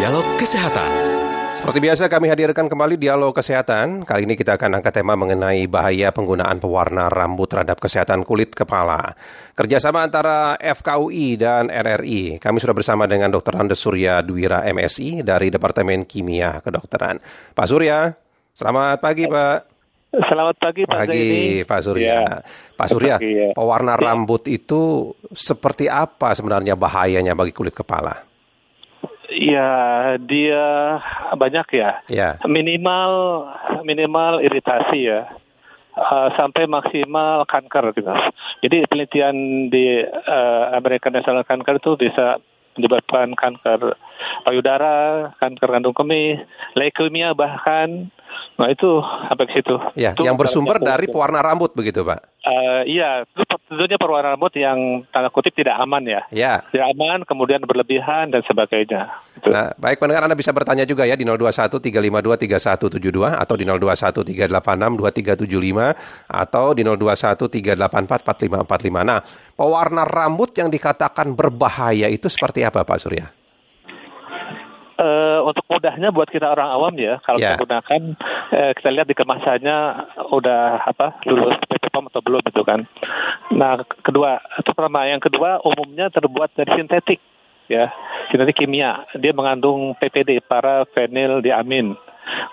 Dialog Kesehatan. Seperti biasa kami hadirkan kembali dialog kesehatan. Kali ini kita akan angkat tema mengenai bahaya penggunaan pewarna rambut terhadap kesehatan kulit kepala. Kerjasama antara FKUI dan RRI. Kami sudah bersama dengan Dr. Andes Surya Dwira MSI dari Departemen Kimia Kedokteran. Pak Surya, selamat pagi Pak. Selamat pagi Pak Pagi Zaini. Pak Surya. Ya. Pak Surya, Pagi, ya. pewarna rambut itu seperti apa sebenarnya bahayanya bagi kulit kepala? Ya, dia banyak ya. Ya. Minimal minimal iritasi ya. Eh, sampai maksimal kanker gitu. Jadi penelitian di eh, American National Cancer itu bisa menyebabkan kanker payudara, kanker kandung kemih, leukemia bahkan. Nah itu sampai ke situ. Ya, Itu yang bersumber dari pewarna rambut begitu, Pak. Eh, iya, itu tentunya perwarna rambut yang tanda kutip tidak aman ya. Ya. Tidak aman, kemudian berlebihan dan sebagainya. Gitu. Nah, baik pendengar Anda bisa bertanya juga ya di 021 352 3172 atau di 021 386 2375 atau di 021 384 4545. Nah, pewarna rambut yang dikatakan berbahaya itu seperti apa Pak Surya? Untuk mudahnya buat kita orang awam ya, kalau Ya. kita gunakan, eh, kita lihat di kemasannya udah apa lulus BPOM atau belum itu kan. Nah, kedua itu pertama, yang kedua umumnya terbuat dari sintetik ya, sintetik kimia. Dia mengandung PPD, para fenil diamin,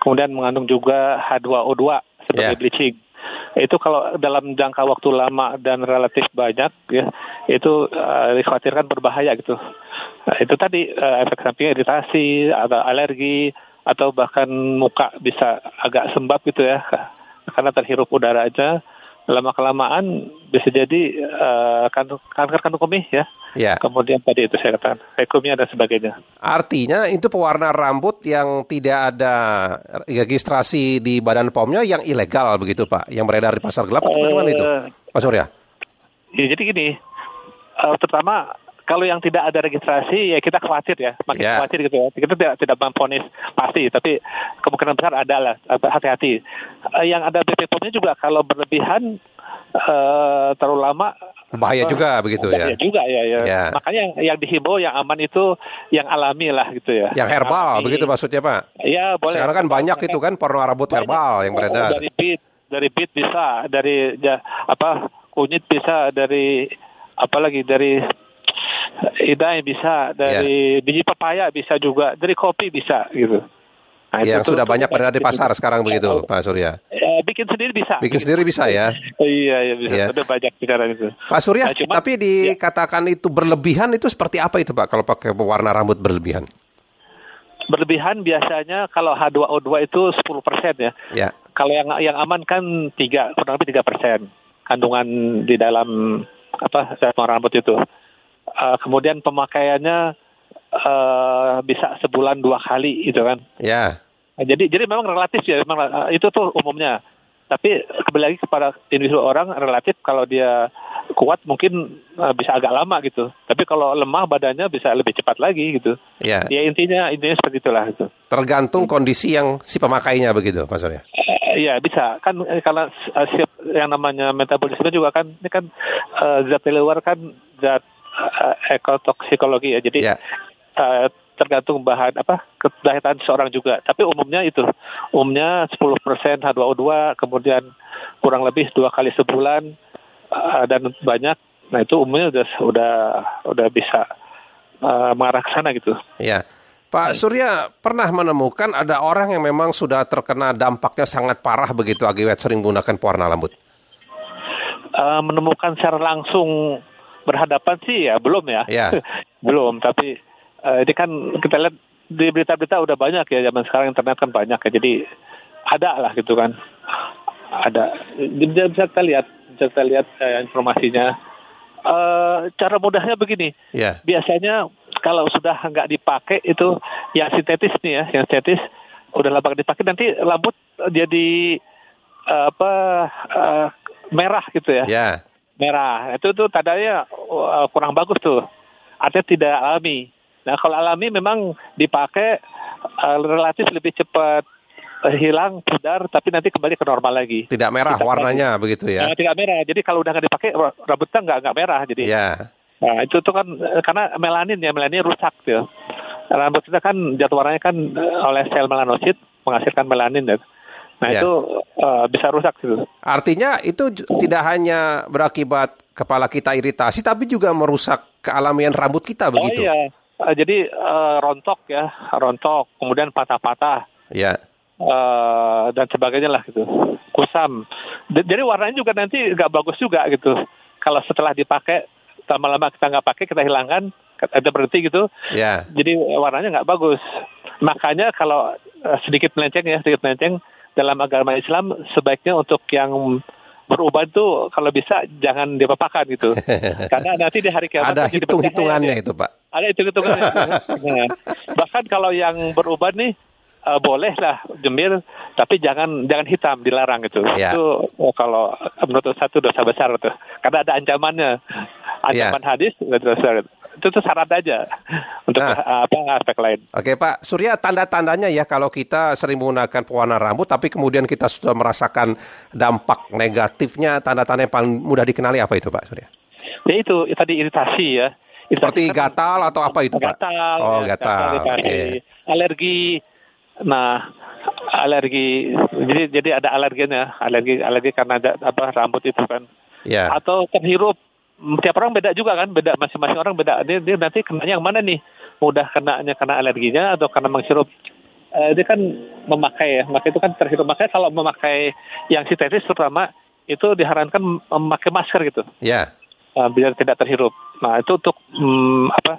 kemudian mengandung juga H2O2 sebagai Ya. bleaching. Itu kalau dalam jangka waktu lama dan relatif banyak ya, itu eh, dikhawatirkan berbahaya gitu. Nah, itu tadi eh, efek samping iritasi, atau alergi, atau bahkan muka bisa agak sembab gitu ya, karena terhirup udara aja. Lama kelamaan bisa jadi eh, kan- kanker kandung kemih ya. Ya. Kemudian tadi itu saya katakan leukemia dan sebagainya. Artinya itu pewarna rambut yang tidak ada registrasi di Badan POM-nya yang ilegal begitu Pak, yang beredar di pasar gelap atau bagaimana itu? Eh, Pak Surya? Ya, jadi gini, eh, terutama kalau yang tidak ada registrasi ya kita khawatir ya, makin Ya. khawatir gitu ya. Kita tidak tidak memponis pasti, tapi kemungkinan besar ada lah. Hati-hati. Eh, yang ada BP POM-nya juga kalau berlebihan eh, terlalu lama Bahaya juga begitu ya. bahaya juga ya, ya. Ya. Makanya yang, yang dihimbau yang aman itu yang alami lah gitu ya. Yang herbal alami. begitu maksudnya Pak? Ya boleh. Sekarang kan banyak itu kan pewarna rambut herbal yang beredar. Dari bit, dari bit bisa, dari ja- apa kunyit bisa, dari apalagi dari idai bisa, dari biji pepaya bisa juga, dari kopi bisa gitu. Nah, itu yang tuh- sudah tuh- banyak beredar di pasar sekarang begitu, Pak Surya. Eh, bikin sendiri bisa. Bikin sendiri bisa ya. Iya, iya bisa. Iya. Udah banyak sekarang itu. Pak Surya, Nah, cuma- tapi dikatakan itu berlebihan itu seperti apa itu Pak kalau pakai pewarna rambut berlebihan? Berlebihan biasanya kalau H2O2 itu 10% ya. Ya. Kalau yang yang aman kan tiga kurang lebih tiga persen kandungan di dalam apa pengaruh rambut itu. Eh, kemudian pemakaiannya eh, bisa sebulan dua kali gitu kan. Ya. Nah, jadi jadi memang relatif ya memang eh, itu tuh umumnya. Tapi kembali lagi kepada individu orang relatif kalau dia kuat mungkin eh, bisa agak lama gitu. Tapi kalau lemah badannya bisa lebih cepat lagi gitu. Ya. Ya intinya intinya seperti itulah gitu. Tergantung kondisi yang si pemakainya begitu, Pak Surya. Iya bisa kan karena siap yang namanya metabolisme juga kan ini kan eh, zat di luar kan zat eh, ekotoksikologi ya jadi Ya. eh, tergantung bahan apa kedahatan seorang juga tapi umumnya itu umumnya 10% H2O2 kemudian kurang lebih dua kali sebulan eh, dan banyak nah itu umumnya udah udah udah bisa eh, mengarah ke sana gitu Ya. Pak Surya pernah menemukan ada orang yang memang sudah terkena dampaknya sangat parah begitu akibat sering menggunakan pewarna rambut. Menemukan secara langsung berhadapan sih ya belum ya, Ya. belum. Tapi eh, ini kan kita lihat di berita-berita udah banyak ya zaman sekarang internet kan banyak ya, jadi ada lah gitu kan, ada. Bisa, bisa kita lihat, bisa kita lihat eh, informasinya. Eh, cara mudahnya begini, Ya. biasanya kalau sudah nggak dipakai itu yang sintetis nih ya, yang sintetis udah lama nggak dipakai nanti rambut jadi eh, apa eh, merah gitu ya, Ya. merah. Itu tuh tandanya eh, kurang bagus tuh, artinya tidak alami. Nah kalau alami memang dipakai eh, relatif lebih cepat eh, hilang pudar, tapi nanti kembali ke normal lagi. Tidak merah Tidak warnanya begitu ya. Nah, tidak merah. Jadi kalau udah nggak dipakai rambutnya nggak nggak merah. Jadi Ya. Nah, itu tuh kan karena melanin ya, melanin rusak tuh. rambut kita kan jat warnanya kan eh, oleh sel melanosit menghasilkan melanin ya. Nah Ya. itu eh, bisa rusak gitu. Artinya itu tidak hanya berakibat kepala kita iritasi, tapi juga merusak kealamian rambut kita begitu. Oh iya. Eh, jadi eh, rontok ya, rontok, kemudian patah-patah Ya. eh, dan sebagainya lah gitu. Kusam. D- jadi warnanya juga nanti nggak bagus juga gitu. Kalau setelah dipakai lama-lama kita nggak pakai kita hilangkan, kita berhenti gitu. Ya. Jadi warnanya nggak bagus. Makanya kalau eh, sedikit melenceng ya, sedikit melenceng dalam agama Islam sebaiknya untuk yang beruban tuh kalau bisa jangan dipapakan gitu. Karena nanti di hari kiamat Ada hitung-hitungannya berbahaya. itu, Pak. Ada hitung-hitungannya. Nah, bahkan kalau yang beruban nih eh, boleh lah jemir, tapi jangan jangan hitam dilarang gitu. Ya. Itu oh, kalau menurut satu dosa besar tuh. Karena ada ancamannya. Ancaman hadis dosa besar. Itu tuh syarat aja untuk Nah. apa aspek lain. Oke Pak, Surya tanda-tandanya ya kalau kita sering menggunakan pewarna rambut tapi kemudian kita sudah merasakan dampak negatifnya, tanda-tanda yang paling mudah dikenali apa itu Pak Surya? Ya itu tadi iritasi ya. Iritasi Seperti kan- gatal atau apa itu Pak? Gatal. Oh ya, gatal, iritasi. oke. Alergi. Nah, alergi. Jadi jadi ada alerginya, alergi alergi karena ada apa rambut itu kan. Ya, Atau terhirup. Hmm, Tiap orang beda juga kan, beda masing-masing orang beda. Dia, dia nanti kenanya yang mana nih? Mudah kenanya karena alerginya atau karena menghirup Eh, dia kan memakai ya, memakai itu kan terhirup. Makanya kalau memakai yang sintetis terutama itu diharapkan memakai masker gitu ya, uh, biar tidak terhirup. Nah itu untuk mm, apa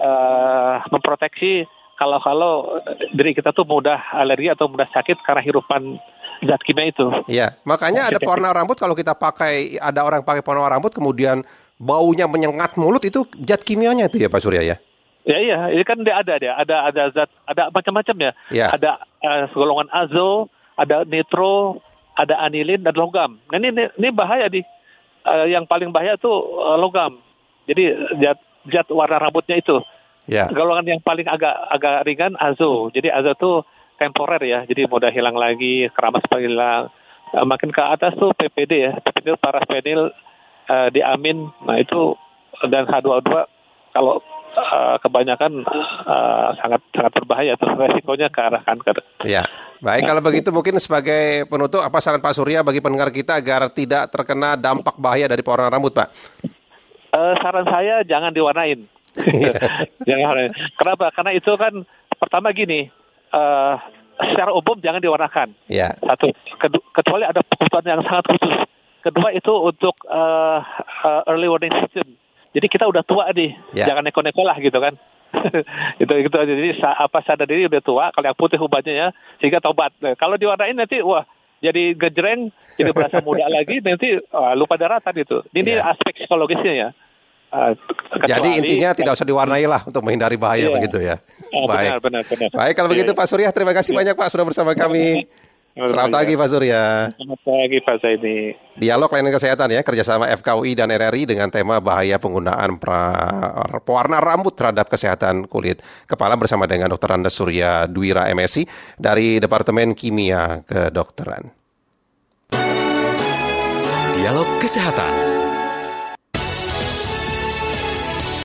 uh, memproteksi kalau-kalau diri kita tuh mudah alergi atau mudah sakit karena hirupan zat kimia itu. ya. Makanya ada pewarna rambut kalau kita pakai, ada orang pakai pewarna rambut kemudian baunya menyengat mulut itu zat kimianya itu ya Pak Surya ya? Ya iya, ini kan dia ada dia, ada ada zat, ada macam-macam ya. Ya. Ada uh, golongan azo, ada nitro, ada anilin dan logam. Nah ini ini, ini bahaya di uh, yang paling bahaya tuh uh, logam. Jadi zat zat warna rambutnya itu. Ya, golongan yang paling agak agak ringan azo. Jadi azo tuh temporer ya, jadi mudah hilang lagi, keramas hilang. Eh, makin ke atas tuh PPD ya, PPD paraspenil, eh, diamin. Nah itu dan H2O2 kalau eh, kebanyakan eh, sangat sangat berbahaya tuh resikonya ke arah kanker. ya. Baik, kalau begitu mungkin sebagai penutup apa saran Pak Surya bagi pendengar kita agar tidak terkena dampak bahaya dari pewarna rambut Pak? Eh, saran saya jangan diwarnain. jangan warnain. Kenapa? Karena itu kan pertama gini, eh, secara umum jangan diwarnakan. Ya, Satu, kedu- kecuali ada kebutuhan yang sangat khusus. Kedua itu untuk eh, eh, early warning system. Jadi kita udah tua nih, Ya. jangan neko-neko lah gitu kan. itu gitu aja. Jadi apa sadar diri udah tua, kalau yang putih ubahnya ya, sehingga tobat. Nah, kalau diwarnain nanti wah jadi gejreng, jadi berasa muda lagi, nanti wah, lupa daratan gitu. Ini Ya. aspek psikologisnya ya. Eh, jadi intinya tidak usah diwarnai lah untuk menghindari bahaya Iya. begitu ya. Oh, Baik. benar, benar, benar. Baik, kalau begitu Iya, Pak Surya, terima kasih banyak Pak sudah bersama kami. Selamat pagi Pak Surya. Selamat pagi Pak Zaini. Dialog layanan kesehatan ya, kerjasama FKUI dan RRI dengan tema bahaya penggunaan pra- pewarna rambut terhadap kesehatan kulit. Kepala bersama dengan Dr. Anda Surya Dwira MSI dari Departemen Kimia Kedokteran. Dialog Kesehatan.